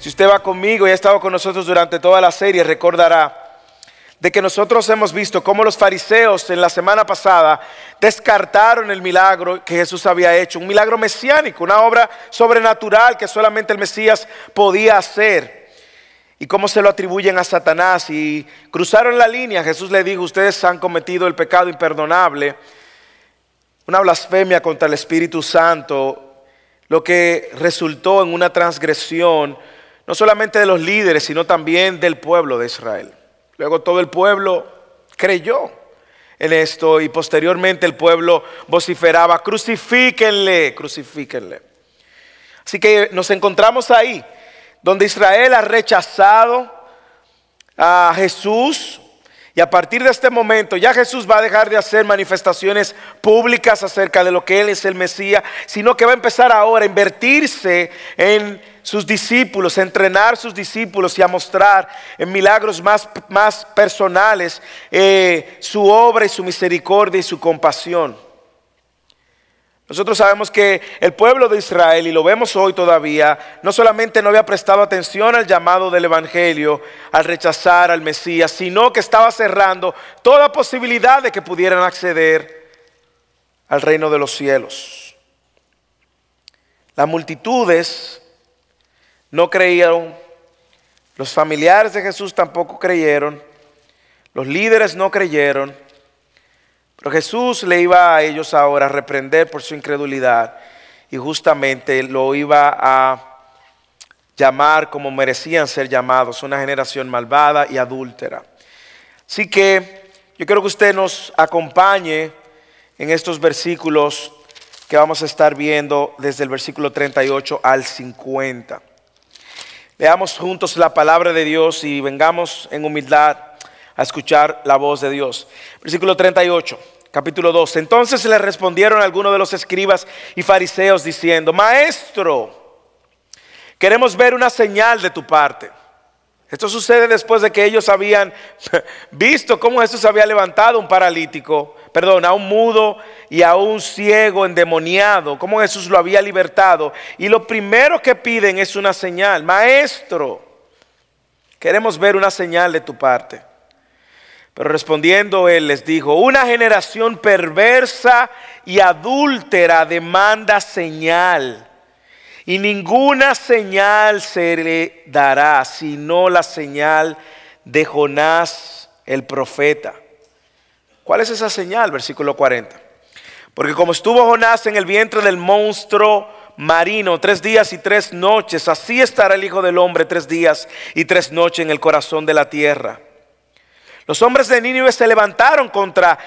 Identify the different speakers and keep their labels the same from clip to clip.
Speaker 1: Si usted va conmigo y ha estado con nosotros durante toda la serie, recordará de que nosotros hemos visto cómo los fariseos en la semana pasada descartaron el milagro que Jesús había hecho, un milagro mesiánico, una obra sobrenatural que solamente el Mesías podía hacer. Y cómo se lo atribuyen a Satanás y cruzaron la línea. Jesús le dijo, ustedes han cometido el pecado imperdonable, una blasfemia contra el Espíritu Santo, lo que resultó en una transgresión no solamente de los líderes, sino también del pueblo de Israel. Luego todo el pueblo creyó en esto y posteriormente el pueblo vociferaba, crucifíquenle, crucifíquenle. Así que nos encontramos ahí, donde Israel ha rechazado a Jesús, y a partir de este momento ya Jesús va a dejar de hacer manifestaciones públicas acerca de lo que Él es el Mesías, sino que va a empezar ahora a invertirse en sus discípulos, a entrenar sus discípulos y a mostrar en milagros más, más personales eh, su obra y su misericordia y su compasión. Nosotros sabemos que el pueblo de Israel, y lo vemos hoy todavía, no solamente no había prestado atención al llamado del Evangelio, al rechazar al Mesías, sino que estaba cerrando toda posibilidad de que pudieran acceder al reino de los cielos. Las multitudes no creyeron, los familiares de Jesús tampoco creyeron, los líderes no creyeron. Pero Jesús le iba a ellos ahora a reprender por su incredulidad y justamente lo iba a llamar como merecían ser llamados, una generación malvada y adúltera. Así que yo quiero que usted nos acompañe en estos versículos que vamos a estar viendo desde el versículo 38 al 50. Leamos juntos la palabra de Dios y vengamos en humildad a escuchar la voz de Dios. Versículo 38, capítulo 2. Entonces le respondieron algunos de los escribas y fariseos diciendo, Maestro, queremos ver una señal de tu parte. Esto sucede después de que ellos habían visto cómo Jesús había levantado un paralítico, perdón, a un mudo y a un ciego endemoniado, cómo Jesús lo había libertado. Y lo primero que piden es una señal. Maestro, queremos ver una señal de tu parte. Pero respondiendo él les dijo, una generación perversa y adúltera demanda señal y ninguna señal se le dará, sino la señal de Jonás el profeta. ¿Cuál es esa señal? Versículo 40. Porque como estuvo Jonás en el vientre del monstruo marino tres días y tres noches, así estará el Hijo del Hombre tres días y tres noches en el corazón de la tierra. Los hombres de Nínive se levantaron contra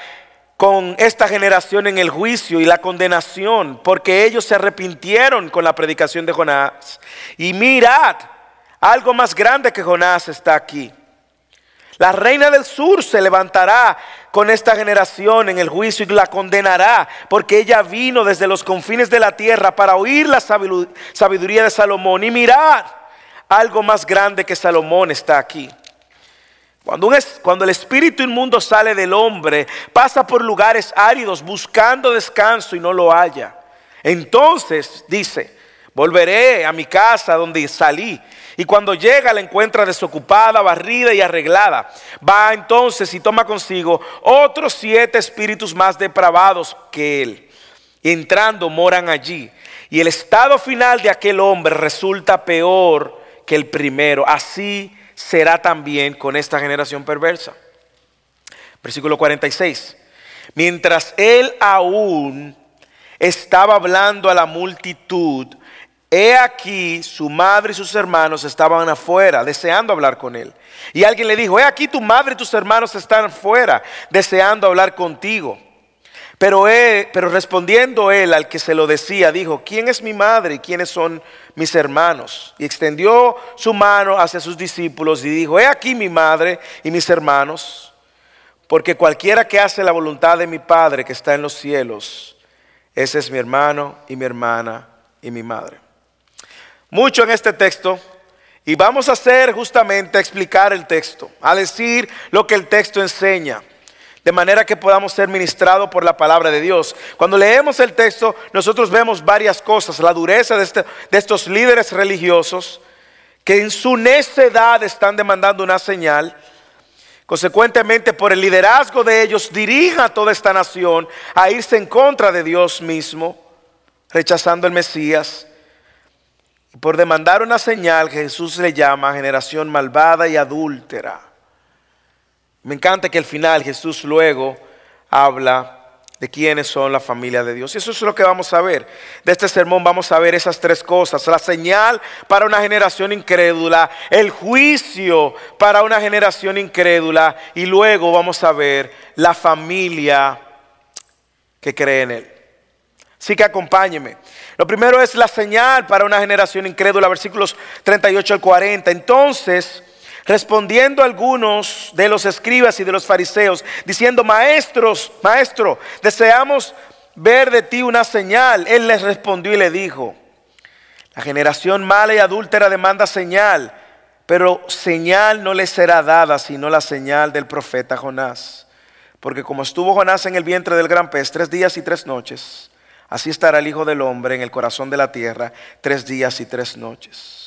Speaker 1: con esta generación en el juicio y la condenación, porque ellos se arrepintieron con la predicación de Jonás. Y mirad, algo más grande que Jonás está aquí. La reina del sur se levantará con esta generación en el juicio y la condenará, porque ella vino desde los confines de la tierra para oír la sabiduría de Salomón. Y mirad, algo más grande que Salomón está aquí. Cuando, el espíritu inmundo sale del hombre, pasa por lugares áridos buscando descanso y no lo halla. Entonces dice, volveré a mi casa donde salí. Y cuando llega la encuentra desocupada, barrida y arreglada. Va entonces y toma consigo otros siete espíritus más depravados que él. Entrando moran allí. Y el estado final de aquel hombre resulta peor que el primero. Así será también con esta generación perversa. Versículo 46. Mientras él aún estaba hablando a la multitud, he aquí su madre y sus hermanos estaban afuera, deseando hablar con él. Y alguien le dijo, he aquí tu madre y tus hermanos están afuera, deseando hablar contigo. Pero, respondiendo él al que se lo decía, dijo, ¿quién es mi madre y quiénes son mis hermanos? Y extendió su mano hacia sus discípulos y dijo, he aquí mi madre y mis hermanos, porque cualquiera que hace la voluntad de mi Padre que está en los cielos, ese es mi hermano y mi hermana y mi madre. Mucho en este texto. Y vamos a hacer justamente a explicar el texto, a decir lo que el texto enseña de manera que podamos ser ministrados por la palabra de Dios. Cuando leemos el texto, nosotros vemos varias cosas, la dureza de, este, de estos líderes religiosos que en su necedad están demandando una señal. Consecuentemente, por el liderazgo de ellos, dirija a toda esta nación a irse en contra de Dios mismo, rechazando el Mesías. Y por demandar una señal, Jesús le llama generación malvada y adúltera. Me encanta que al final Jesús luego habla de quiénes son la familia de Dios. Y eso es lo que vamos a ver. De este sermón vamos a ver esas tres cosas. La señal para una generación incrédula, el juicio para una generación incrédula y luego vamos a ver la familia que cree en Él. Así que acompáñeme. Lo primero es la señal para una generación incrédula, versículos 38 al 40. Entonces... Respondiendo algunos de los escribas y de los fariseos, diciendo, maestros, maestro, deseamos ver de ti una señal. Él les respondió y le dijo, la generación mala y adúltera demanda señal, pero señal no le será dada sino la señal del profeta Jonás. Porque como estuvo Jonás en el vientre del gran pez tres días y tres noches, así estará el Hijo del Hombre en el corazón de la tierra tres días y tres noches.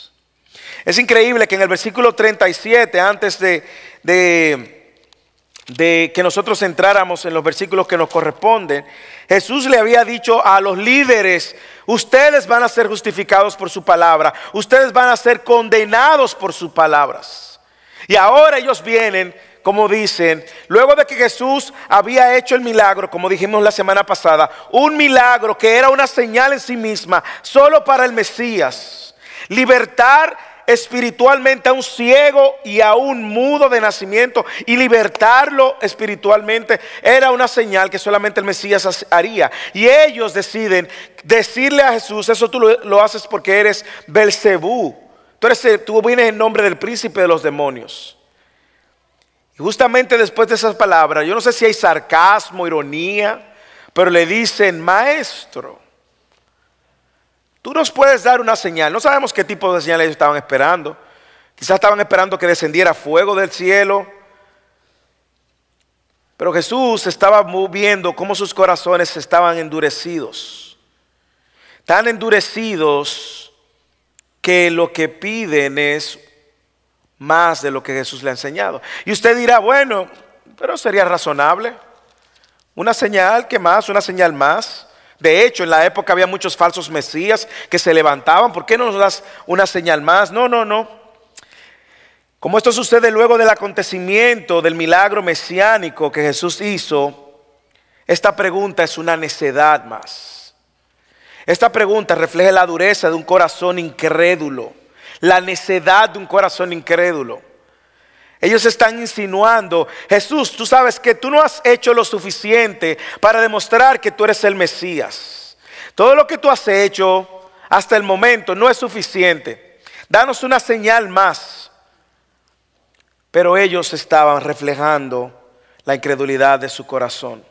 Speaker 1: Es increíble que en el versículo 37, antes de, de, que nosotros entráramos en los versículos que nos corresponden, Jesús le había dicho a los líderes, ustedes van a ser justificados por su palabra, ustedes van a ser condenados por sus palabras. Y ahora ellos vienen, como dicen, luego de que Jesús había hecho el milagro, como dijimos la semana pasada, un milagro que era una señal en sí misma, solo para el Mesías, libertar espiritualmente a un ciego y a un mudo de nacimiento y libertarlo espiritualmente era una señal que solamente el Mesías haría. Y ellos deciden decirle a Jesús, eso tú lo, haces porque eres Belcebú. Tú, eres, tú vienes en nombre del príncipe de los demonios. Y justamente después de esas palabras, yo no sé si hay sarcasmo, ironía, pero le dicen, maestro. Tú nos puedes dar una señal. No sabemos qué tipo de señal ellos estaban esperando. Quizás estaban esperando que descendiera fuego del cielo. Pero Jesús estaba viendo cómo sus corazones estaban endurecidos. Tan endurecidos que lo que piden es más de lo que Jesús le ha enseñado. Y usted dirá, bueno, pero sería razonable. Una señal que más, una señal más. De hecho, en la época había muchos falsos mesías que se levantaban. ¿Por qué no nos das una señal más? No, no, no. Como esto sucede luego del acontecimiento del milagro mesiánico que Jesús hizo, esta pregunta es una necedad más. Esta pregunta refleja la dureza de un corazón incrédulo, la necedad de un corazón incrédulo. Ellos están insinuando, Jesús, tú sabes que tú no has hecho lo suficiente para demostrar que tú eres el Mesías. Todo lo que tú has hecho hasta el momento no es suficiente. Danos una señal más. Pero ellos estaban reflejando la incredulidad de su corazón.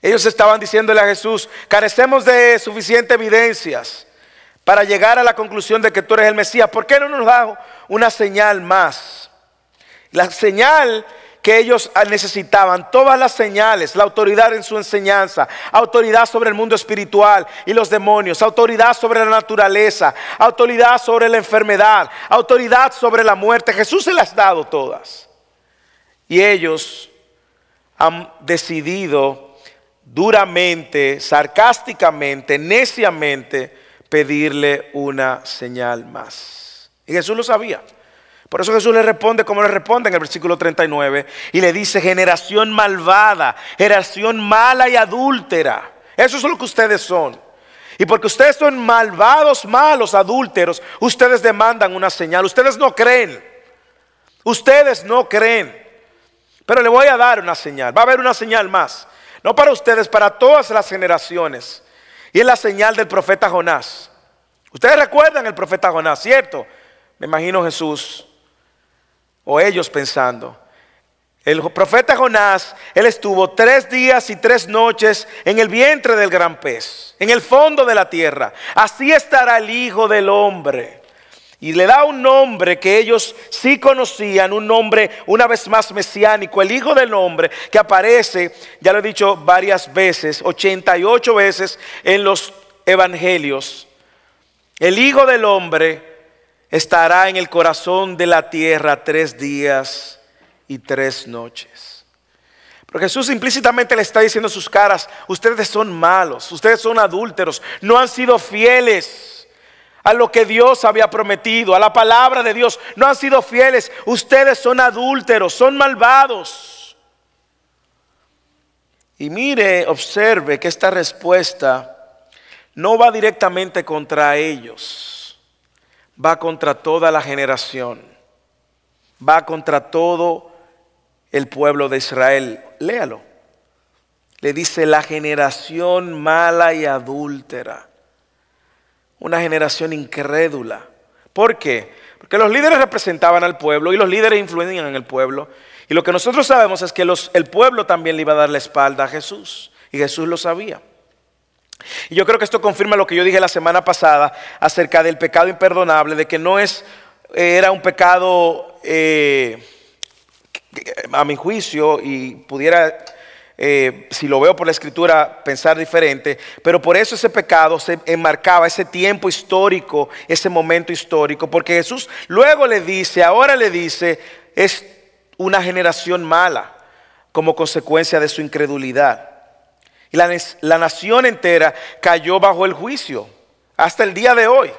Speaker 1: Ellos estaban diciéndole a Jesús, carecemos de suficientes evidencias para llegar a la conclusión de que tú eres el Mesías. ¿Por qué no nos da una señal más? La señal que ellos necesitaban, todas las señales, la autoridad en su enseñanza, autoridad sobre el mundo espiritual y los demonios, autoridad sobre la naturaleza, autoridad sobre la enfermedad, autoridad sobre la muerte. Jesús se las ha dado todas. Y ellos han decidido duramente, sarcásticamente, neciamente pedirle una señal más. Y Jesús lo sabía. Por eso Jesús le responde como le responde en el versículo 39 y le dice generación malvada, generación mala y adúltera. Eso es lo que ustedes son. Y porque ustedes son malvados, malos, adúlteros, ustedes demandan una señal. Ustedes no creen. Ustedes no creen. Pero le voy a dar una señal. Va a haber una señal más. No para ustedes, para todas las generaciones. Y es la señal del profeta Jonás. Ustedes recuerdan el profeta Jonás, ¿cierto? Me imagino Jesús o ellos pensando. El profeta Jonás, él estuvo tres días y tres noches en el vientre del gran pez, en el fondo de la tierra. Así estará el Hijo del Hombre. Y le da un nombre que ellos sí conocían, un nombre una vez más mesiánico, el Hijo del Hombre, que aparece, ya lo he dicho varias veces, 88 veces en los evangelios. El Hijo del Hombre estará en el corazón de la tierra tres días y tres noches. Pero Jesús implícitamente le está diciendo a sus caras, ustedes son malos, ustedes son adúlteros, no han sido fieles a lo que Dios había prometido, a la palabra de Dios, no han sido fieles, ustedes son adúlteros, son malvados. Y mire, observe que esta respuesta no va directamente contra ellos, va contra toda la generación, va contra todo el pueblo de Israel. Léalo. Le dice la generación mala y adúltera, una generación incrédula. ¿Por qué? Porque los líderes representaban al pueblo y los líderes influían en el pueblo. Y lo que nosotros sabemos es que el pueblo también le iba a dar la espalda a Jesús. Y Jesús lo sabía. Y yo creo que esto confirma lo que yo dije la semana pasada acerca del pecado imperdonable, de que no es, eh, era un pecado, eh, a mi juicio, y pudiera, eh, si lo veo por la escritura, pensar diferente, pero por eso ese pecado se enmarcaba ese tiempo histórico, ese momento histórico, porque Jesús luego le dice, ahora le dice, es una generación mala como consecuencia de su incredulidad. Y la, nación entera cayó bajo el juicio hasta el día de hoy.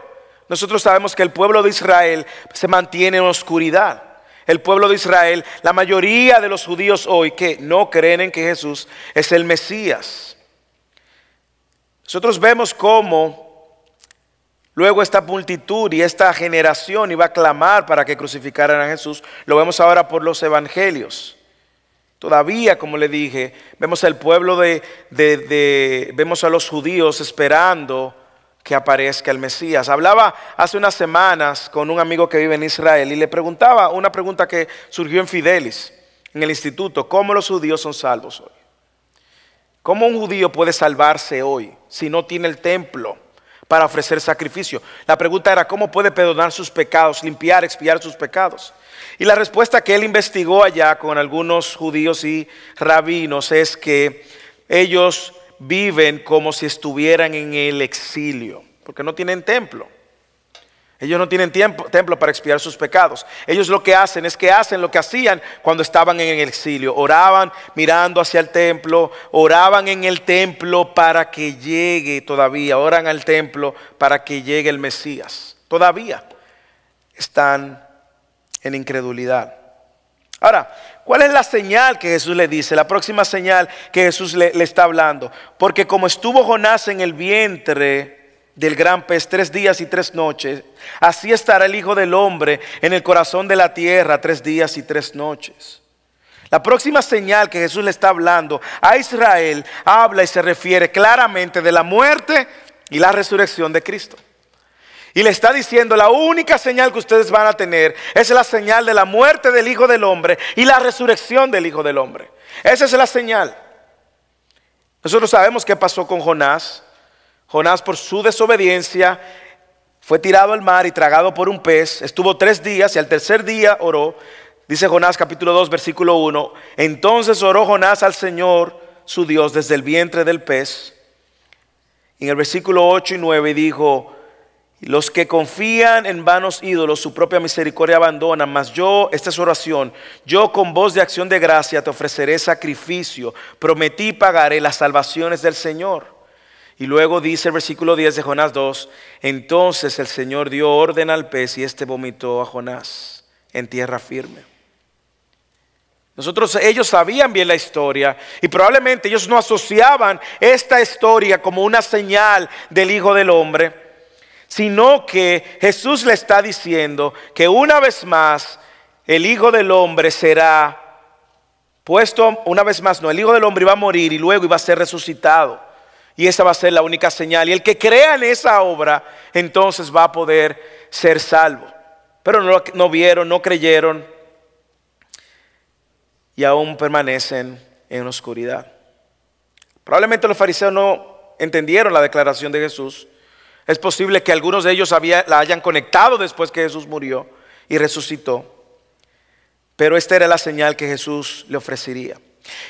Speaker 1: Nosotros sabemos que el pueblo de Israel se mantiene en oscuridad. El pueblo de Israel, la mayoría de los judíos hoy que no creen en que Jesús es el Mesías. Nosotros vemos cómo luego esta multitud y esta generación iba a clamar para que crucificaran a Jesús. Lo vemos ahora por los evangelios. Todavía, como le dije, vemos al pueblo de, vemos a los judíos esperando que aparezca el Mesías. Hablaba hace unas semanas con un amigo que vive en Israel y le preguntaba una pregunta que surgió en Fidelis, en el instituto, ¿cómo los judíos son salvos hoy? ¿Cómo un judío puede salvarse hoy si no tiene el templo para ofrecer sacrificio? La pregunta era, ¿cómo puede perdonar sus pecados, limpiar, expiar sus pecados? Y la respuesta que él investigó allá con algunos judíos y rabinos es que ellos viven como si estuvieran en el exilio, porque no tienen templo. Ellos no tienen templo para expiar sus pecados. Ellos lo que hacen es que hacen lo que hacían cuando estaban en el exilio. Oraban mirando hacia el templo, oraban en el templo para que llegue todavía, oran al templo para que llegue el Mesías. Todavía están en incredulidad. Ahora, ¿cuál es la señal que Jesús le dice? La próxima señal que Jesús le, está hablando. Porque como estuvo Jonás en el vientre del gran pez tres días y tres noches, así estará el Hijo del Hombre en el corazón de la tierra tres días y tres noches. La próxima señal que Jesús le está hablando a Israel habla y se refiere claramente de la muerte y la resurrección de Cristo. Y le está diciendo, la única señal que ustedes van a tener es la señal de la muerte del Hijo del Hombre y la resurrección del Hijo del Hombre. Esa es la señal. Nosotros sabemos qué pasó con Jonás. Jonás por su desobediencia fue tirado al mar y tragado por un pez. Estuvo tres días y al tercer día oró. Dice Jonás capítulo 2 versículo 1. Entonces oró Jonás al Señor su Dios desde el vientre del pez. En el versículo 8 y 9 dijo, los que confían en vanos ídolos, su propia misericordia abandonan, mas yo, esta es oración, yo con voz de acción de gracia te ofreceré sacrificio, prometí pagaré las salvaciones del Señor. Y luego dice el versículo 10 de Jonás 2, entonces el Señor dio orden al pez y éste vomitó a Jonás en tierra firme. Nosotros, ellos sabían bien la historia y probablemente ellos no asociaban esta historia como una señal del Hijo del Hombre sino que Jesús le está diciendo que una vez más el Hijo del Hombre será puesto, una vez más no, el Hijo del Hombre iba a morir y luego iba a ser resucitado. Y esa va a ser la única señal. Y el que crea en esa obra, entonces va a poder ser salvo. Pero no, no vieron, no creyeron y aún permanecen en oscuridad. Probablemente los fariseos no entendieron la declaración de Jesús es posible que algunos de ellos la hayan conectado después que Jesús murió y resucitó. Pero esta era la señal que Jesús le ofrecería.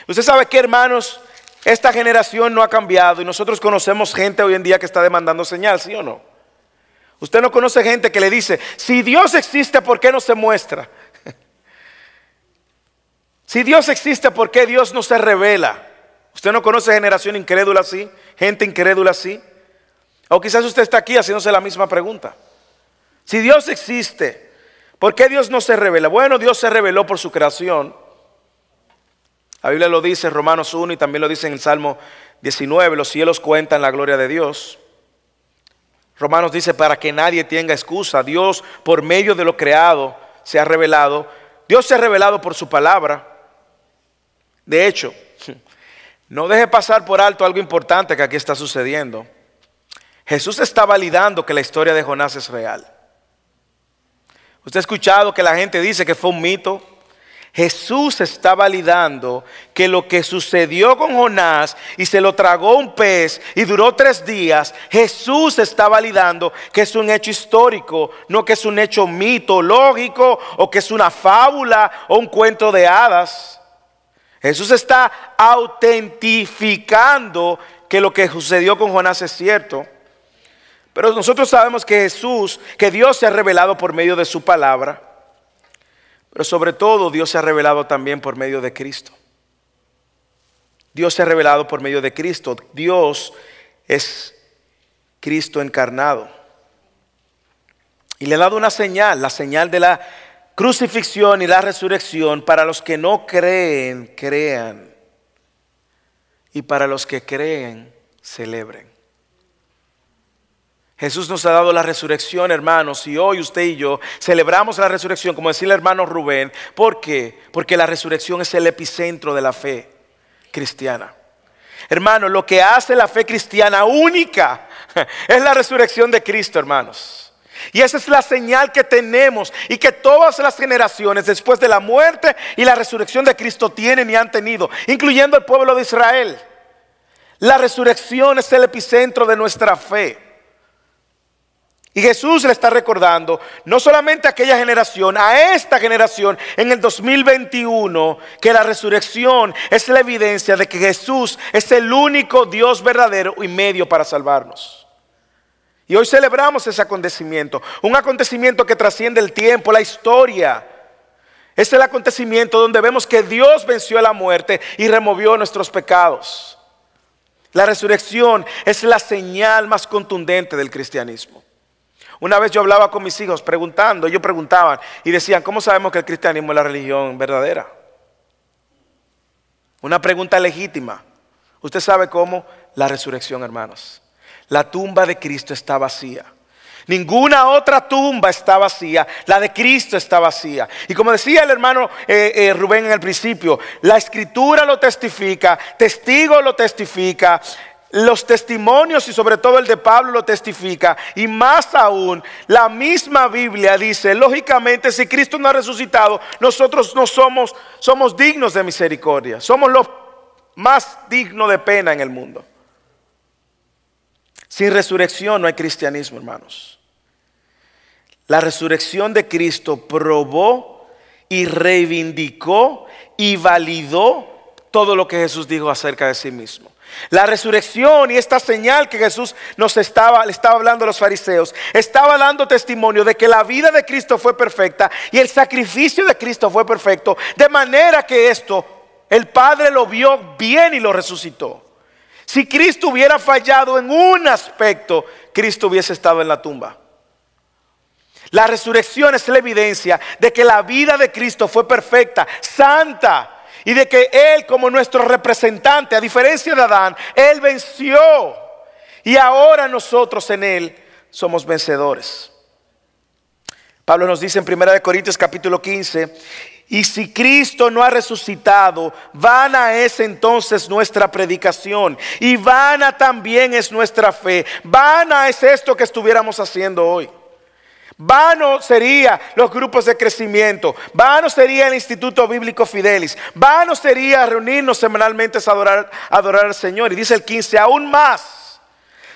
Speaker 1: Usted sabe que, hermanos, esta generación no ha cambiado y nosotros conocemos gente hoy en día que está demandando señal, ¿sí o no? Usted no conoce gente que le dice, si Dios existe, ¿por qué no se muestra? si Dios existe, ¿por qué Dios no se revela? ¿Usted no conoce generación incrédula así? Gente incrédula así. O quizás usted está aquí haciéndose la misma pregunta. Si Dios existe, ¿por qué Dios no se revela? Bueno, Dios se reveló por su creación. La Biblia lo dice en Romanos 1 y también lo dice en el Salmo 19, los cielos cuentan la gloria de Dios. Romanos dice, para que nadie tenga excusa, Dios por medio de lo creado se ha revelado. Dios se ha revelado por su palabra. De hecho, no deje pasar por alto algo importante que aquí está sucediendo. Jesús está validando que la historia de Jonás es real. Usted ha escuchado que la gente dice que fue un mito. Jesús está validando que lo que sucedió con Jonás y se lo tragó un pez y duró tres días, Jesús está validando que es un hecho histórico, no que es un hecho mitológico o que es una fábula o un cuento de hadas. Jesús está autentificando que lo que sucedió con Jonás es cierto. Pero nosotros sabemos que Jesús, que Dios se ha revelado por medio de su palabra, pero sobre todo Dios se ha revelado también por medio de Cristo. Dios se ha revelado por medio de Cristo. Dios es Cristo encarnado. Y le ha dado una señal, la señal de la crucifixión y la resurrección. Para los que no creen, crean. Y para los que creen, celebren. Jesús nos ha dado la resurrección, hermanos, y hoy usted y yo celebramos la resurrección, como decía el hermano Rubén. ¿Por qué? Porque la resurrección es el epicentro de la fe cristiana. Hermano, lo que hace la fe cristiana única es la resurrección de Cristo, hermanos. Y esa es la señal que tenemos y que todas las generaciones después de la muerte y la resurrección de Cristo tienen y han tenido, incluyendo el pueblo de Israel. La resurrección es el epicentro de nuestra fe. Y Jesús le está recordando no solamente a aquella generación, a esta generación en el 2021, que la resurrección es la evidencia de que Jesús es el único Dios verdadero y medio para salvarnos. Y hoy celebramos ese acontecimiento, un acontecimiento que trasciende el tiempo, la historia. Es el acontecimiento donde vemos que Dios venció a la muerte y removió nuestros pecados. La resurrección es la señal más contundente del cristianismo. Una vez yo hablaba con mis hijos preguntando, ellos preguntaban y decían, ¿cómo sabemos que el cristianismo es la religión verdadera? Una pregunta legítima. Usted sabe cómo la resurrección, hermanos. La tumba de Cristo está vacía. Ninguna otra tumba está vacía, la de Cristo está vacía. Y como decía el hermano eh, eh, Rubén en el principio, la escritura lo testifica, testigo lo testifica, los testimonios y sobre todo el de Pablo lo testifica. Y más aún, la misma Biblia dice, lógicamente, si Cristo no ha resucitado, nosotros no somos, somos dignos de misericordia. Somos los más dignos de pena en el mundo. Sin resurrección no hay cristianismo, hermanos. La resurrección de Cristo probó y reivindicó y validó todo lo que Jesús dijo acerca de sí mismo. La resurrección y esta señal que Jesús nos estaba, le estaba hablando a los fariseos, estaba dando testimonio de que la vida de Cristo fue perfecta y el sacrificio de Cristo fue perfecto, de manera que esto el Padre lo vio bien y lo resucitó. Si Cristo hubiera fallado en un aspecto, Cristo hubiese estado en la tumba. La resurrección es la evidencia de que la vida de Cristo fue perfecta, santa, y de que Él como nuestro representante, a diferencia de Adán, Él venció. Y ahora nosotros en Él somos vencedores. Pablo nos dice en 1 Corintios capítulo 15, y si Cristo no ha resucitado, vana es entonces nuestra predicación y vana también es nuestra fe. Vana es esto que estuviéramos haciendo hoy. Vano sería los grupos de crecimiento. Vano sería el Instituto Bíblico Fidelis. Vano sería reunirnos semanalmente a adorar, adorar al Señor. Y dice el 15, aún más.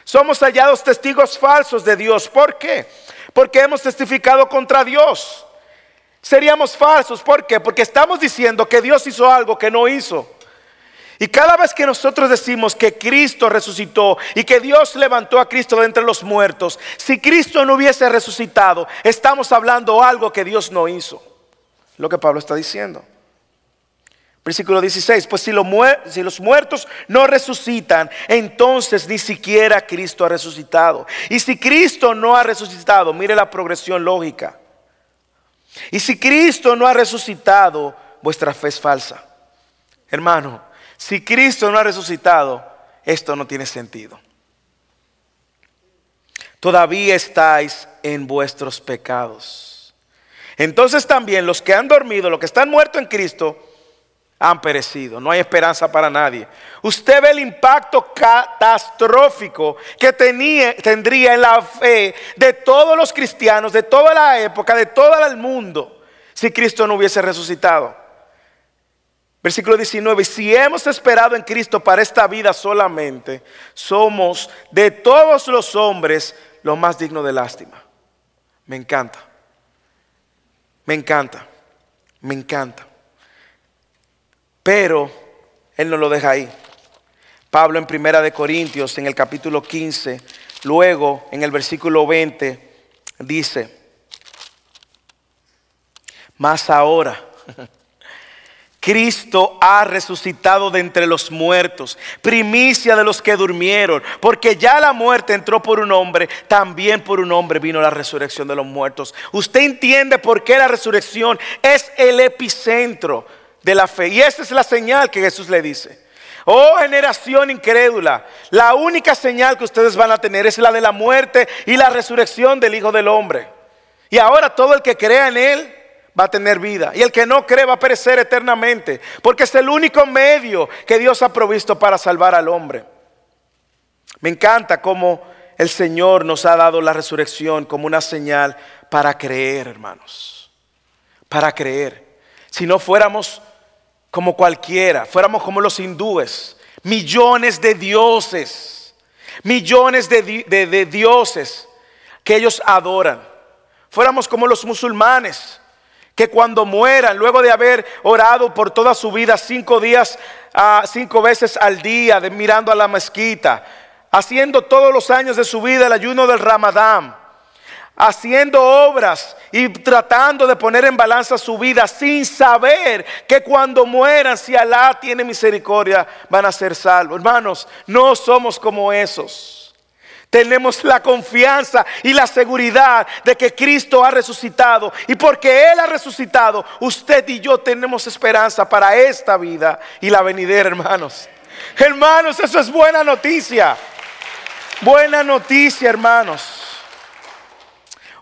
Speaker 1: Somos hallados testigos falsos de Dios. ¿Por qué? Porque hemos testificado contra Dios. Seríamos falsos. ¿Por qué? Porque estamos diciendo que Dios hizo algo que no hizo. Y cada vez que nosotros decimos que Cristo resucitó y que Dios levantó a Cristo de entre los muertos, si Cristo no hubiese resucitado, estamos hablando algo que Dios no hizo. Lo que Pablo está diciendo. Versículo 16, pues si, si, los muertos no resucitan, entonces ni siquiera Cristo ha resucitado. Y si Cristo no ha resucitado, mire la progresión lógica. Y si Cristo no ha resucitado, vuestra fe es falsa. Hermano, si Cristo no ha resucitado, esto no tiene sentido. Todavía estáis en vuestros pecados. Entonces también los que han dormido, los que están muertos en Cristo, han perecido. No hay esperanza para nadie. Usted ve el impacto catastrófico que tendría en la fe de todos los cristianos, de toda la época, de todo el mundo, si Cristo no hubiese resucitado. Versículo 19, si hemos esperado en Cristo para esta vida solamente, somos de todos los hombres los más dignos de lástima. Me encanta. Me encanta. Me encanta. Pero Él no lo deja ahí. Pablo en Primera de Corintios, en el capítulo 15, luego en el versículo 20, dice, más ahora, Cristo ha resucitado de entre los muertos, primicia de los que durmieron, porque ya la muerte entró por un hombre, también por un hombre vino la resurrección de los muertos. Usted entiende por qué la resurrección es el epicentro de la fe. Y esa es la señal que Jesús le dice. Oh generación incrédula, la única señal que ustedes van a tener es la de la muerte y la resurrección del Hijo del Hombre. Y ahora todo el que crea en Él va a tener vida. Y el que no cree va a perecer eternamente. Porque es el único medio que Dios ha provisto para salvar al hombre. Me encanta cómo el Señor nos ha dado la resurrección como una señal para creer, hermanos. Para creer. Si no fuéramos como cualquiera, fuéramos como los hindúes, millones de dioses, millones de, dioses que ellos adoran. Fuéramos como los musulmanes, que cuando mueran, luego de haber orado por toda su vida cinco días, uh, cinco veces al día, mirando a la mezquita, haciendo todos los años de su vida el ayuno del Ramadán, haciendo obras y tratando de poner en balanza su vida sin saber que cuando mueran, si Alá tiene misericordia, van a ser salvos. Hermanos, no somos como esos. Tenemos la confianza y la seguridad de que Cristo ha resucitado. Y porque Él ha resucitado, usted y yo tenemos esperanza para esta vida y la venidera, hermanos. Hermanos, eso es buena noticia. Buena noticia, hermanos.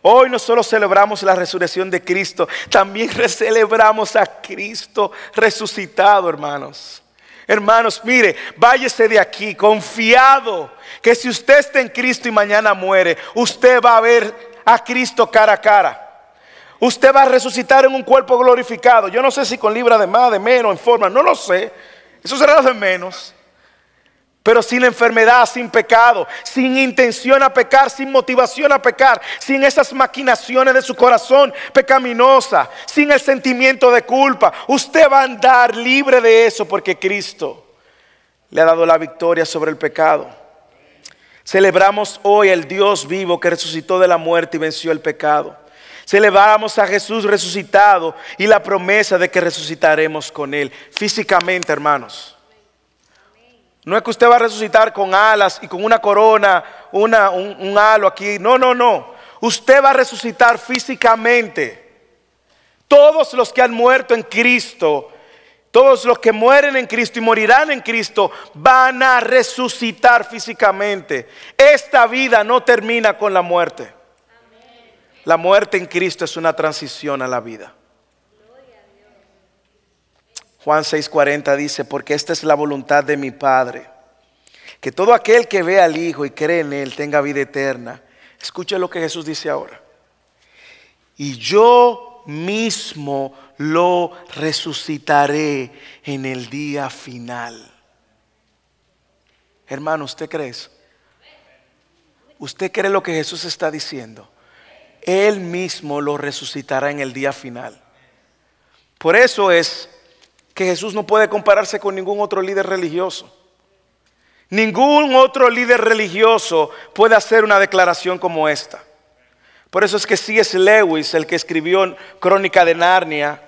Speaker 1: Hoy no solo celebramos la resurrección de Cristo, también celebramos a Cristo resucitado, hermanos. Hermanos, mire, váyese de aquí confiado que si usted está en Cristo y mañana muere, usted va a ver a Cristo cara a cara. Usted va a resucitar en un cuerpo glorificado. Yo no sé si con libra de más, de menos, en forma, no lo sé. Eso será de menos pero sin enfermedad, sin pecado, sin intención a pecar, sin motivación a pecar, sin esas maquinaciones de su corazón pecaminosa, sin el sentimiento de culpa. Usted va a andar libre de eso porque Cristo le ha dado la victoria sobre el pecado. Celebramos hoy el Dios vivo que resucitó de la muerte y venció el pecado. Celebramos a Jesús resucitado y la promesa de que resucitaremos con Él físicamente, hermanos. No es que usted va a resucitar con alas y con una corona, una, un, halo aquí. No, no, no. Usted va a resucitar físicamente. Todos los que han muerto en Cristo, todos los que mueren en Cristo y morirán en Cristo, van a resucitar físicamente. Esta vida no termina con la muerte. La muerte en Cristo es una transición a la vida. Juan 6:40 dice, porque esta es la voluntad de mi Padre, que todo aquel que ve al Hijo y cree en Él tenga vida eterna. Escuche lo que Jesús dice ahora. Y yo mismo lo resucitaré en el día final. Hermano, ¿usted cree eso? ¿Usted cree lo que Jesús está diciendo? Él mismo lo resucitará en el día final. Por eso es que Jesús no puede compararse con ningún otro líder religioso. Ningún otro líder religioso puede hacer una declaración como esta. Por eso es que C.S. Lewis, el que escribió Crónica de Narnia,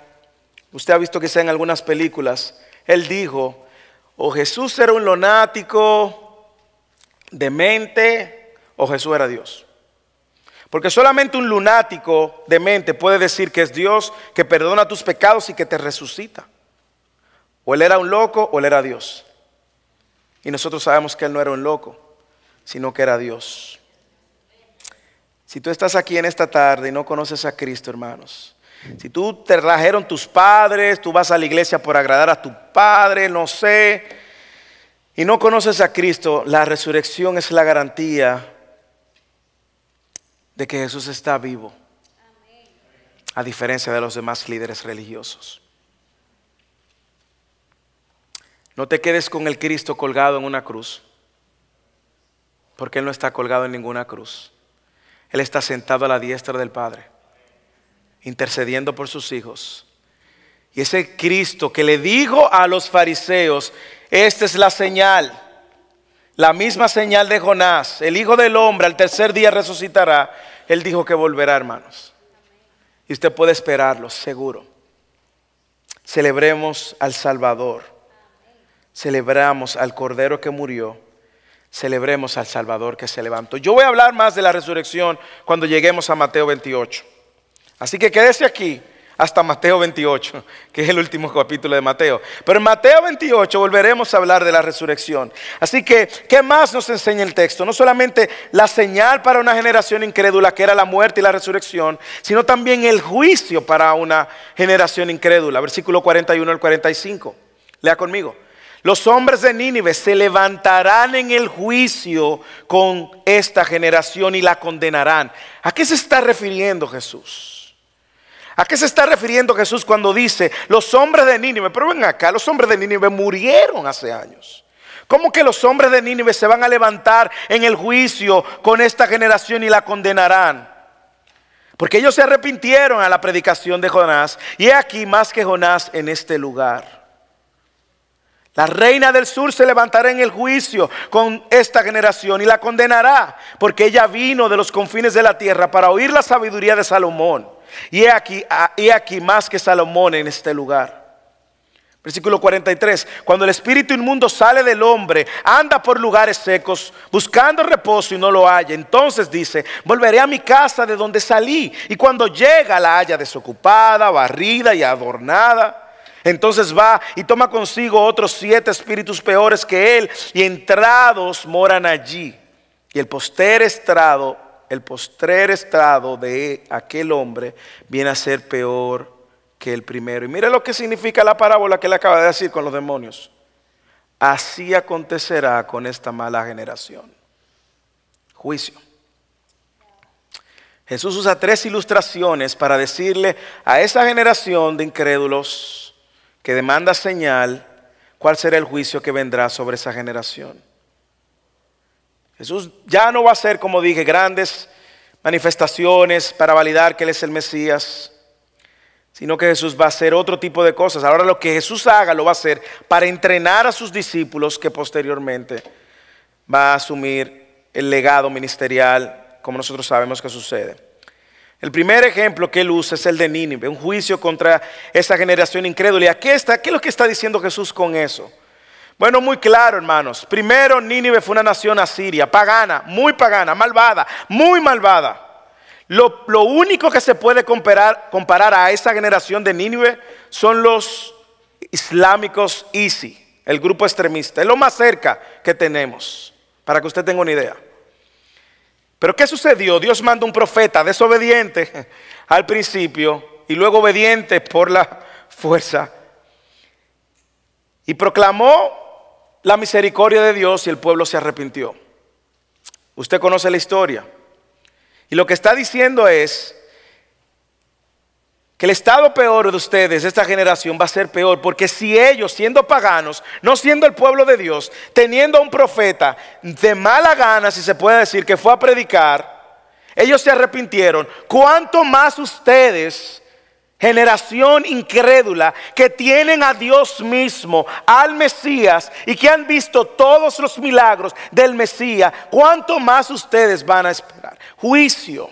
Speaker 1: usted ha visto que sea en algunas películas, él dijo, o Jesús era un lunático, demente, o Jesús era Dios. Porque solamente un lunático demente puede decir que es Dios, que perdona tus pecados y que te resucita. O él era un loco o él era Dios. Y nosotros sabemos que él no era un loco, sino que era Dios. Si tú estás aquí en esta tarde y no conoces a Cristo, hermanos, si tú te trajeron tus padres, tú vas a la iglesia por agradar a tu padre, no sé, y no conoces a Cristo, la resurrección es la garantía de que Jesús está vivo, a diferencia de los demás líderes religiosos. No te quedes con el Cristo colgado en una cruz, porque Él no está colgado en ninguna cruz. Él está sentado a la diestra del Padre, intercediendo por sus hijos. Y ese Cristo que le dijo a los fariseos, esta es la señal la misma señal de Jonás, el Hijo del Hombre al tercer día resucitará. Él dijo que volverá, hermanos. Y usted puede esperarlo, seguro. Celebremos al Salvador. Celebramos al Cordero que murió. Celebremos al Salvador que se levantó. Yo voy a hablar más de la resurrección cuando lleguemos a Mateo 28. Así que quédese aquí hasta Mateo 28, que es el último capítulo de Mateo. Pero en Mateo 28 volveremos a hablar de la resurrección. Así que, ¿qué más nos enseña el texto? No solamente la señal para una generación incrédula, que era la muerte y la resurrección, sino también el juicio para una generación incrédula. Versículo 41 al 45. Lea conmigo. Los hombres de Nínive se levantarán en el juicio con esta generación y la condenarán. ¿A qué se está refiriendo Jesús? ¿A qué se está refiriendo Jesús cuando dice los hombres de Nínive? Pero ven acá, los hombres de Nínive murieron hace años. ¿Cómo que los hombres de Nínive se van a levantar en el juicio con esta generación y la condenarán? Porque ellos se arrepintieron a la predicación de Jonás y he aquí más que Jonás en este lugar. La reina del sur se levantará en el juicio con esta generación y la condenará, porque ella vino de los confines de la tierra para oír la sabiduría de Salomón. Y he aquí, ah, más que Salomón en este lugar. Versículo 43. Cuando el espíritu inmundo sale del hombre, anda por lugares secos, buscando reposo y no lo halla. Entonces dice, volveré a mi casa de donde salí. Y cuando llega la haya desocupada, barrida y adornada. Entonces va y toma consigo otros siete espíritus peores que él y entrados moran allí. Y el poster estrado el postrer estado de aquel hombre viene a ser peor que el primero. Y mire lo que significa la parábola que él acaba de decir con los demonios. Así acontecerá con esta mala generación. Juicio. Jesús usa tres ilustraciones para decirle a esa generación de incrédulos que demanda señal cuál será el juicio que vendrá sobre esa generación. Jesús ya no va a hacer, como dije, grandes manifestaciones para validar que Él es el Mesías, sino que Jesús va a hacer otro tipo de cosas. Ahora lo que Jesús haga lo va a hacer para entrenar a sus discípulos que posteriormente va a asumir el legado ministerial, como nosotros sabemos que sucede. El primer ejemplo que él usa es el de Nínive, un juicio contra esa generación incrédula. ¿Y está? ¿Qué es lo que está diciendo Jesús con eso? Bueno, muy claro, hermanos. Primero, Nínive fue una nación asiria, pagana, muy pagana, malvada, muy malvada. Lo, único que se puede comparar, comparar, a esa generación de Nínive son los islámicos ISI, el grupo extremista. Es lo más cerca que tenemos, para que usted tenga una idea. Pero ¿qué sucedió? Dios manda un profeta desobediente al principio y luego obediente por la fuerza. Y proclamó la misericordia de Dios y el pueblo se arrepintió. Usted conoce la historia. Y lo que está diciendo es que el estado peor de ustedes, esta generación, va a ser peor, porque si ellos, siendo paganos, no siendo el pueblo de Dios, teniendo a un profeta de mala gana, si se puede decir, que fue a predicar, ellos se arrepintieron, ¿cuánto más ustedes generación incrédula que tienen a Dios mismo, al Mesías y que han visto todos los milagros del Mesías, ¿cuánto más ustedes van a esperar? Juicio.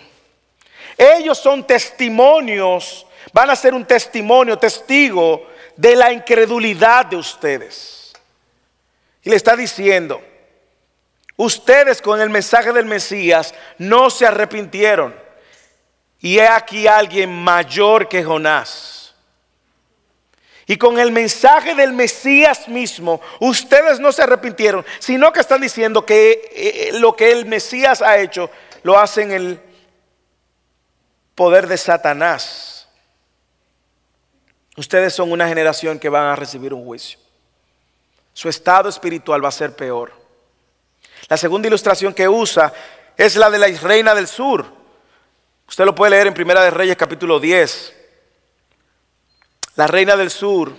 Speaker 1: Ellos son testimonios, van a ser un testimonio, testigo de la incredulidad de ustedes. Y le está diciendo, ustedes con el mensaje del Mesías no se arrepintieron. Y he aquí alguien mayor que Jonás. Y con el mensaje del Mesías mismo, ustedes no se arrepintieron, sino que están diciendo que eh, eh, lo que el Mesías ha hecho lo hacen el poder de Satanás. Ustedes son una generación que van a recibir un juicio. Su estado espiritual va a ser peor. La segunda ilustración que usa es la de la reina del sur. Usted lo puede leer en Primera de Reyes capítulo 10. La reina del sur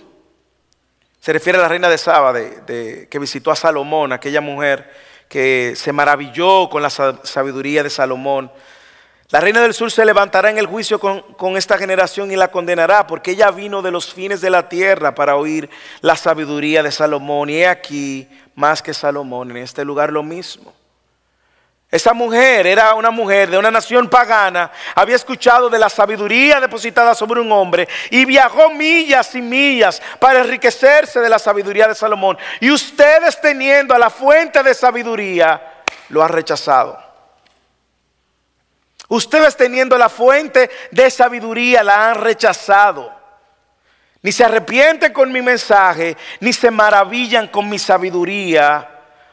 Speaker 1: se refiere a la reina de Saba, de, que visitó a Salomón, aquella mujer que se maravilló con la sabiduría de Salomón. La reina del sur se levantará en el juicio con, con, esta generación y la condenará, porque ella vino de los fines de la tierra para oír la sabiduría de Salomón. Y he aquí, más que Salomón, en este lugar lo mismo. Esa mujer era una mujer de una nación pagana, había escuchado de la sabiduría depositada sobre un hombre y viajó millas y millas para enriquecerse de la sabiduría de Salomón. Y ustedes teniendo a la fuente de sabiduría, lo han rechazado. Ustedes teniendo la fuente de sabiduría, la han rechazado. Ni se arrepienten con mi mensaje, ni se maravillan con mi sabiduría.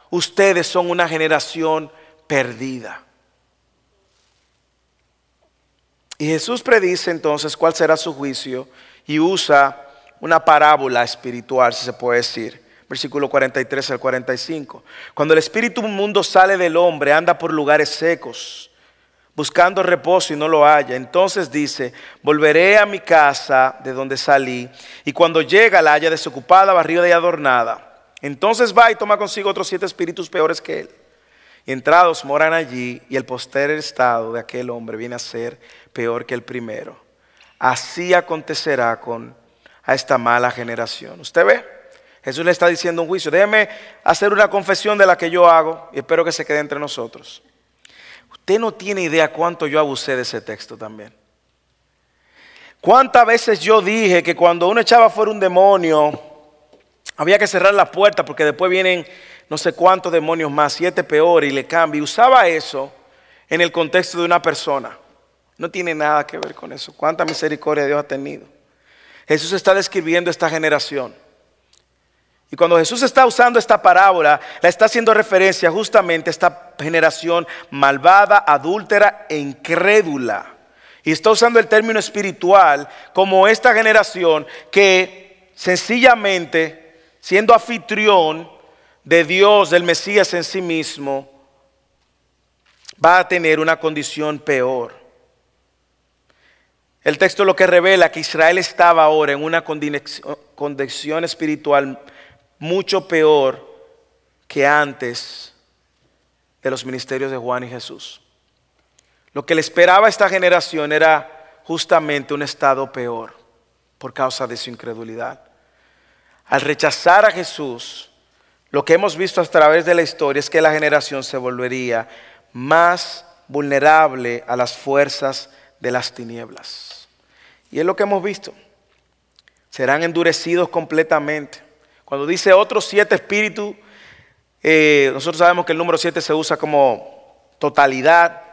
Speaker 1: Ustedes son una generación perdida. Y Jesús predice entonces cuál será su juicio y usa una parábola espiritual, si se puede decir. Versículo 43 al 45. Cuando el espíritu mundo sale del hombre, anda por lugares secos, buscando reposo y no lo halla. Entonces dice, volveré a mi casa de donde salí. Y cuando llega la haya desocupada, barrida y adornada. Entonces va y toma consigo otros siete espíritus peores que él y entrados moran allí y el posterior estado de aquel hombre viene a ser peor que el primero. Así acontecerá con a esta mala generación. ¿Usted ve? Jesús le está diciendo un juicio. Déjeme hacer una confesión de la que yo hago y espero que se quede entre nosotros. Usted no tiene idea cuánto yo abusé de ese texto también. ¿Cuántas veces yo dije que cuando uno echaba fuera un demonio, había que cerrar la puerta porque después vienen no sé cuántos demonios más, siete peor, y le cambia. Y usaba eso en el contexto de una persona. No tiene nada que ver con eso. ¿Cuánta misericordia Dios ha tenido? Jesús está describiendo esta generación. Y cuando Jesús está usando esta parábola, la está haciendo referencia justamente a esta generación malvada, adúltera e incrédula. Y está usando el término espiritual como esta generación que sencillamente, siendo anfitrión, de Dios, del Mesías en sí mismo, va a tener una condición peor. El texto lo que revela que Israel estaba ahora en una condición espiritual mucho peor que antes de los ministerios de Juan y Jesús. Lo que le esperaba a esta generación era justamente un estado peor por causa de su incredulidad. Al rechazar a Jesús, lo que hemos visto a través de la historia es que la generación se volvería más vulnerable a las fuerzas de las tinieblas. Y es lo que hemos visto. Serán endurecidos completamente. Cuando dice otros siete espíritus, eh, nosotros sabemos que el número siete se usa como totalidad.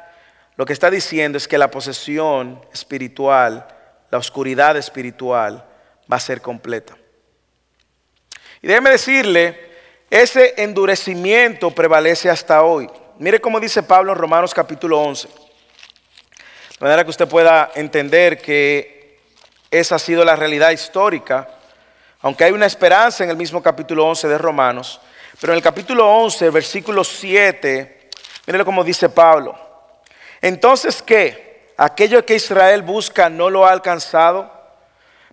Speaker 1: Lo que está diciendo es que la posesión espiritual, la oscuridad espiritual, va a ser completa. Y déjeme decirle ese endurecimiento prevalece hasta hoy. Mire cómo dice Pablo en Romanos capítulo 11. De manera que usted pueda entender que esa ha sido la realidad histórica, aunque hay una esperanza en el mismo capítulo 11 de Romanos. Pero en el capítulo 11, versículo 7, mire cómo dice Pablo. Entonces, ¿qué? Aquello que Israel busca no lo ha alcanzado,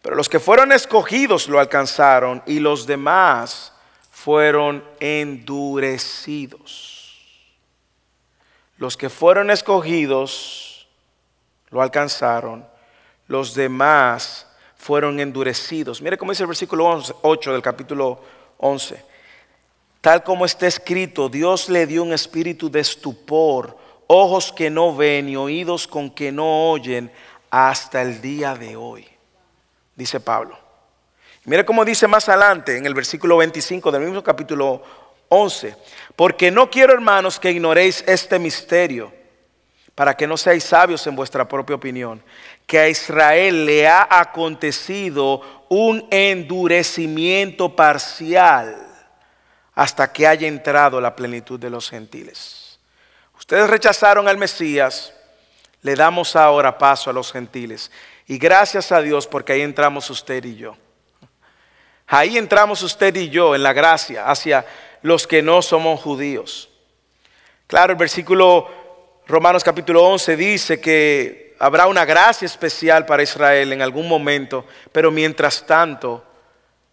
Speaker 1: pero los que fueron escogidos lo alcanzaron y los demás fueron endurecidos. Los que fueron escogidos lo alcanzaron, los demás fueron endurecidos. Mire cómo dice el versículo 8 del capítulo 11. Tal como está escrito, Dios le dio un espíritu de estupor, ojos que no ven y oídos con que no oyen hasta el día de hoy, dice Pablo. Mire cómo dice más adelante en el versículo 25 del mismo capítulo 11, porque no quiero hermanos que ignoréis este misterio, para que no seáis sabios en vuestra propia opinión, que a Israel le ha acontecido un endurecimiento parcial hasta que haya entrado la plenitud de los gentiles. Ustedes rechazaron al Mesías, le damos ahora paso a los gentiles. Y gracias a Dios porque ahí entramos usted y yo. Ahí entramos usted y yo en la gracia hacia los que no somos judíos. Claro, el versículo Romanos capítulo 11 dice que habrá una gracia especial para Israel en algún momento, pero mientras tanto,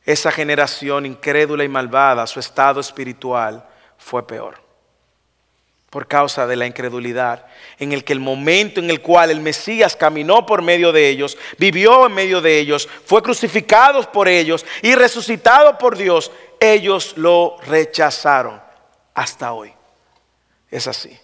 Speaker 1: esa generación incrédula y malvada, su estado espiritual fue peor por causa de la incredulidad, en el que el momento en el cual el Mesías caminó por medio de ellos, vivió en medio de ellos, fue crucificado por ellos y resucitado por Dios, ellos lo rechazaron hasta hoy. Es así.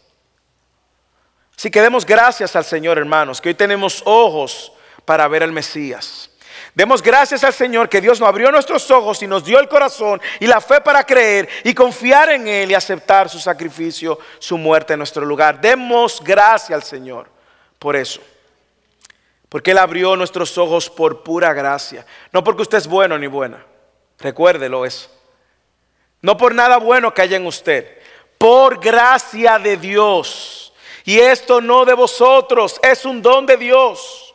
Speaker 1: Si que demos gracias al Señor, hermanos, que hoy tenemos ojos para ver al Mesías. Demos gracias al Señor que Dios nos abrió nuestros ojos y nos dio el corazón y la fe para creer y confiar en Él y aceptar su sacrificio, su muerte en nuestro lugar. Demos gracias al Señor por eso. Porque Él abrió nuestros ojos por pura gracia. No porque usted es bueno ni buena. Recuérdelo eso. No por nada bueno que haya en usted. Por gracia de Dios. Y esto no de vosotros, es un don de Dios.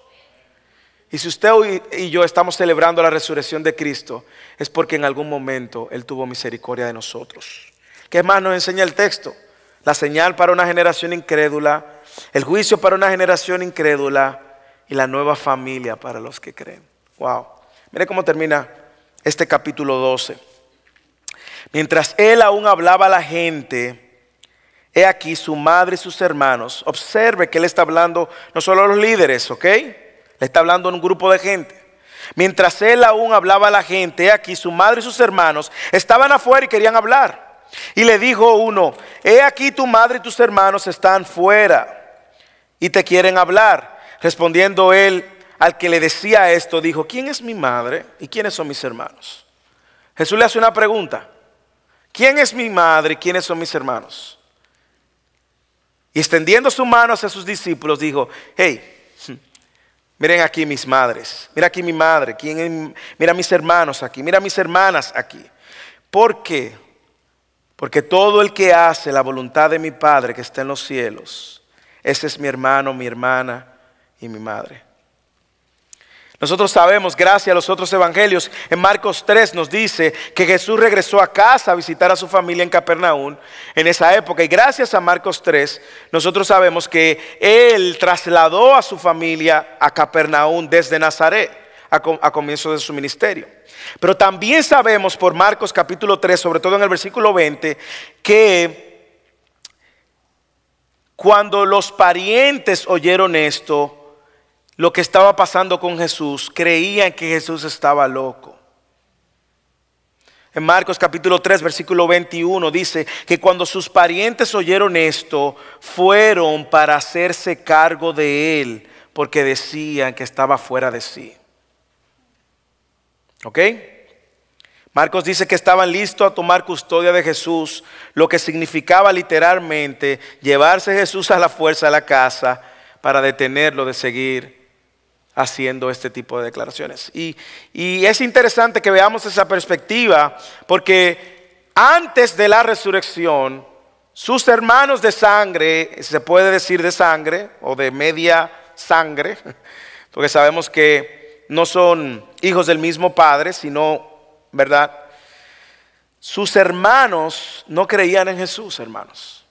Speaker 1: Y si usted y yo estamos celebrando la resurrección de Cristo, es porque en algún momento Él tuvo misericordia de nosotros. ¿Qué más nos enseña el texto? La señal para una generación incrédula, el juicio para una generación incrédula y la nueva familia para los que creen. Wow. Mire cómo termina este capítulo 12. Mientras él aún hablaba a la gente, he aquí su madre y sus hermanos. Observe que él está hablando no solo a los líderes, ¿ok? Le está hablando a un grupo de gente. Mientras él aún hablaba a la gente, aquí su madre y sus hermanos estaban afuera y querían hablar. Y le dijo uno, he aquí tu madre y tus hermanos están fuera y te quieren hablar. Respondiendo él al que le decía esto, dijo, ¿quién es mi madre y quiénes son mis hermanos? Jesús le hace una pregunta. ¿Quién es mi madre y quiénes son mis hermanos? Y extendiendo su mano hacia sus discípulos, dijo, hey, Miren aquí mis madres, mira aquí mi madre, mira mis hermanos aquí, mira mis hermanas aquí. ¿Por qué? Porque todo el que hace la voluntad de mi Padre que está en los cielos, ese es mi hermano, mi hermana y mi madre. Nosotros sabemos, gracias a los otros evangelios, en Marcos 3 nos dice que Jesús regresó a casa a visitar a su familia en Capernaum en esa época. Y gracias a Marcos 3, nosotros sabemos que Él trasladó a su familia a Capernaum desde Nazaret a, comienzo de su ministerio. Pero también sabemos por Marcos capítulo 3, sobre todo en el versículo 20, que cuando los parientes oyeron esto, lo que estaba pasando con Jesús, creían que Jesús estaba loco. En Marcos capítulo 3, versículo 21 dice que cuando sus parientes oyeron esto, fueron para hacerse cargo de él, porque decían que estaba fuera de sí. ¿Ok? Marcos dice que estaban listos a tomar custodia de Jesús, lo que significaba literalmente llevarse Jesús a la fuerza a la casa para detenerlo de seguir haciendo este tipo de declaraciones. Y, es interesante que veamos esa perspectiva porque antes de la resurrección, sus hermanos de sangre, se puede decir de sangre o de media sangre, porque sabemos que no son hijos del mismo padre, sino, ¿verdad? Sus hermanos no creían en Jesús, hermanos.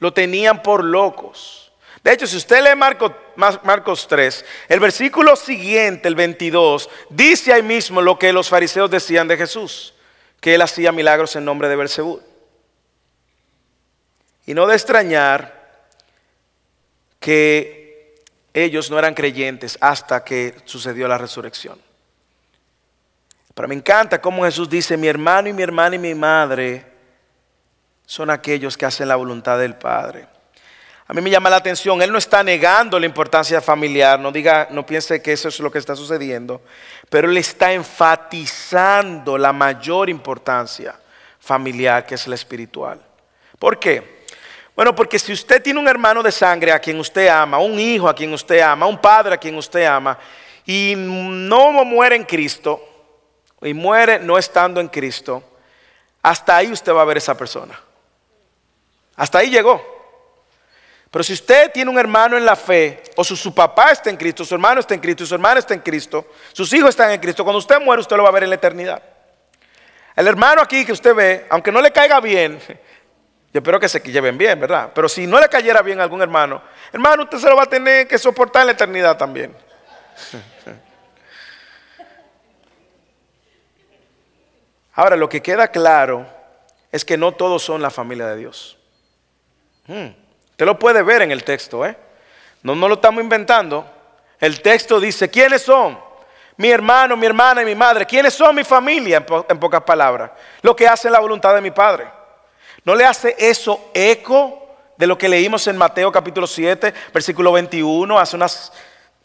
Speaker 1: Lo tenían por locos. De hecho, si usted lee Marcos, 3, el versículo siguiente, el 22, dice ahí mismo lo que los fariseos decían de Jesús, que él hacía milagros en nombre de Belcebú. Y no de extrañar que ellos no eran creyentes hasta que sucedió la resurrección. Pero me encanta cómo Jesús dice, mi hermano y mi hermana y mi madre son aquellos que hacen la voluntad del Padre. A mí me llama la atención, Él no está negando la importancia familiar, no diga, no piense que eso es lo que está sucediendo, pero Él está enfatizando la mayor importancia familiar que es la espiritual. ¿Por qué? Bueno, porque si usted tiene un hermano de sangre a quien usted ama, un hijo a quien usted ama, un padre a quien usted ama, y no muere en Cristo, y muere no estando en Cristo, hasta ahí usted va a ver esa persona. Hasta ahí llegó. Pero si usted tiene un hermano en la fe, o su, papá está en Cristo, su hermano está en Cristo, su hermana está en Cristo, sus hijos están en Cristo, cuando usted muere usted lo va a ver en la eternidad. El hermano aquí que usted ve, aunque no le caiga bien, yo espero que se lleven bien, ¿verdad? Pero si no le cayera bien a algún hermano, hermano, usted se lo va a tener que soportar en la eternidad también. Ahora, lo que queda claro es que no todos son la familia de Dios. Hmm. Usted lo puede ver en el texto, ¿eh? No, no lo estamos inventando. El texto dice, ¿quiénes son? Mi hermano, mi hermana y mi madre. ¿Quiénes son mi familia? En, pocas palabras. Lo que hace la voluntad de mi Padre. ¿No le hace eso eco de lo que leímos en Mateo capítulo 7, versículo 21, hace unos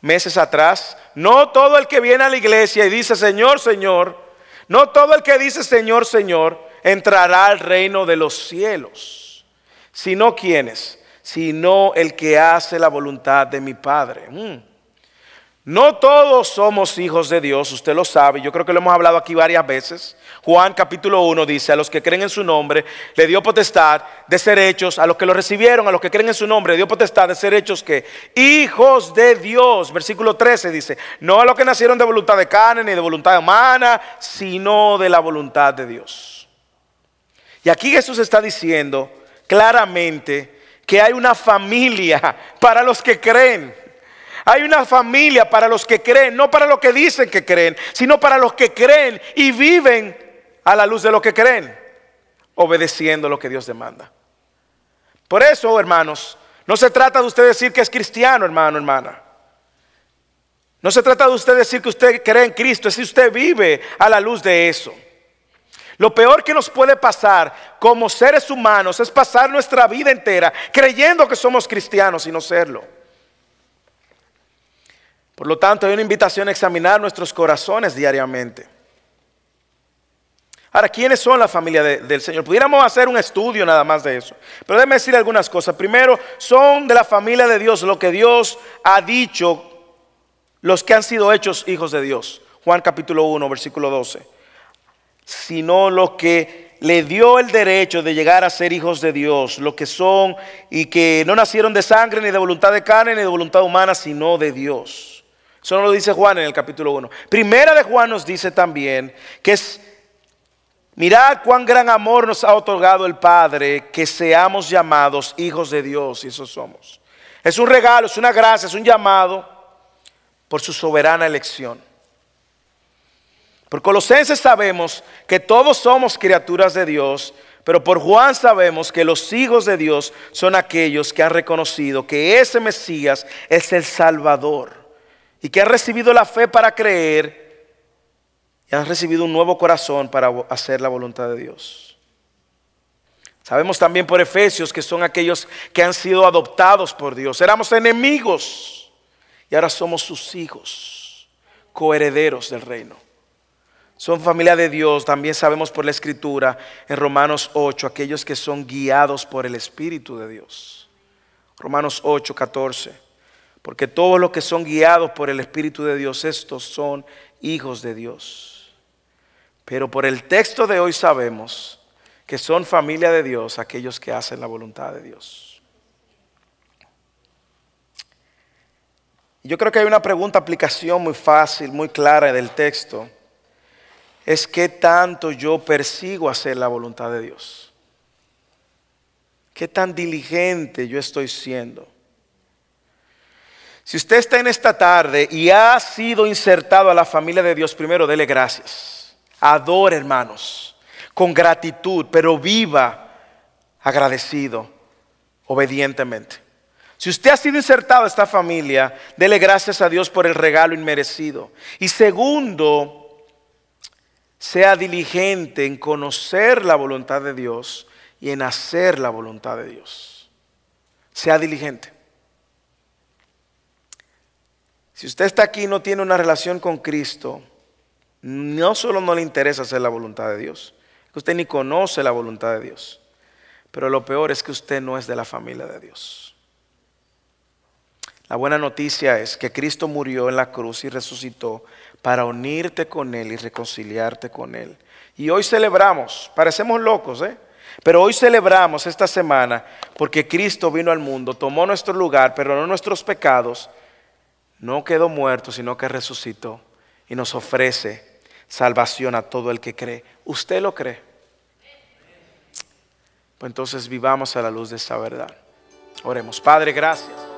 Speaker 1: meses atrás? No todo el que viene a la iglesia y dice, Señor, Señor, no todo el que dice, Señor, Señor, entrará al reino de los cielos, sino quienes sino el que hace la voluntad de mi Padre. Mm. No todos somos hijos de Dios, usted lo sabe, yo creo que lo hemos hablado aquí varias veces. Juan capítulo 1 dice, a los que creen en su nombre, le dio potestad de ser hechos, a los que lo recibieron, a los que creen en su nombre, le dio potestad de ser hechos que hijos de Dios. Versículo 13 dice, no a los que nacieron de voluntad de carne ni de voluntad humana, sino de la voluntad de Dios. Y aquí Jesús está diciendo claramente, que hay una familia para los que creen. Hay una familia para los que creen, no para los que dicen que creen, sino para los que creen y viven a la luz de lo que creen, obedeciendo lo que Dios demanda. Por eso, hermanos, no se trata de usted decir que es cristiano, hermano, hermana. No se trata de usted decir que usted cree en Cristo, es si usted vive a la luz de eso. Lo peor que nos puede pasar como seres humanos es pasar nuestra vida entera creyendo que somos cristianos y no serlo. Por lo tanto, hay una invitación a examinar nuestros corazones diariamente. Ahora, ¿quiénes son la familia del Señor? Pudiéramos hacer un estudio nada más de eso. Pero déjeme decir algunas cosas. Primero, son de la familia de Dios lo que Dios ha dicho los que han sido hechos hijos de Dios. Juan capítulo 1, versículo 12 sino lo que le dio el derecho de llegar a ser hijos de Dios, lo que son y que no nacieron de sangre, ni de voluntad de carne, ni de voluntad humana, sino de Dios. Eso no lo dice Juan en el capítulo 1. Primera de Juan nos dice también que es, mirad cuán gran amor nos ha otorgado el Padre, que seamos llamados hijos de Dios, y eso somos. Es un regalo, es una gracia, es un llamado por su soberana elección. Por Colosenses sabemos que todos somos criaturas de Dios, pero por Juan sabemos que los hijos de Dios son aquellos que han reconocido que ese Mesías es el Salvador y que han recibido la fe para creer y han recibido un nuevo corazón para hacer la voluntad de Dios. Sabemos también por Efesios que son aquellos que han sido adoptados por Dios. Éramos enemigos y ahora somos sus hijos, coherederos del reino son familia de Dios, también sabemos por la escritura en Romanos 8, aquellos que son guiados por el Espíritu de Dios. Romanos 8, 14. Porque todos los que son guiados por el Espíritu de Dios, estos son hijos de Dios. Pero por el texto de hoy sabemos que son familia de Dios aquellos que hacen la voluntad de Dios. Yo creo que hay una pregunta, aplicación muy fácil, muy clara del texto es qué tanto yo persigo hacer la voluntad de Dios. Qué tan diligente yo estoy siendo. Si usted está en esta tarde y ha sido insertado a la familia de Dios, primero dele gracias. Adore, hermanos, con gratitud, pero viva agradecido, obedientemente. Si usted ha sido insertado a esta familia, dele gracias a Dios por el regalo inmerecido. Y segundo, sea diligente en conocer la voluntad de Dios y en hacer la voluntad de Dios. Sea diligente. Si usted está aquí y no tiene una relación con Cristo, no solo no le interesa hacer la voluntad de Dios, que usted ni conoce la voluntad de Dios, pero lo peor es que usted no es de la familia de Dios. La buena noticia es que Cristo murió en la cruz y resucitó para unirte con Él y reconciliarte con Él. Y hoy celebramos, parecemos locos, ¿eh? Pero hoy celebramos esta semana porque Cristo vino al mundo, tomó nuestro lugar, perdonó nuestros pecados, no quedó muerto, sino que resucitó y nos ofrece salvación a todo el que cree. ¿Usted lo cree? Pues entonces vivamos a la luz de esta verdad. Oremos. Padre, gracias.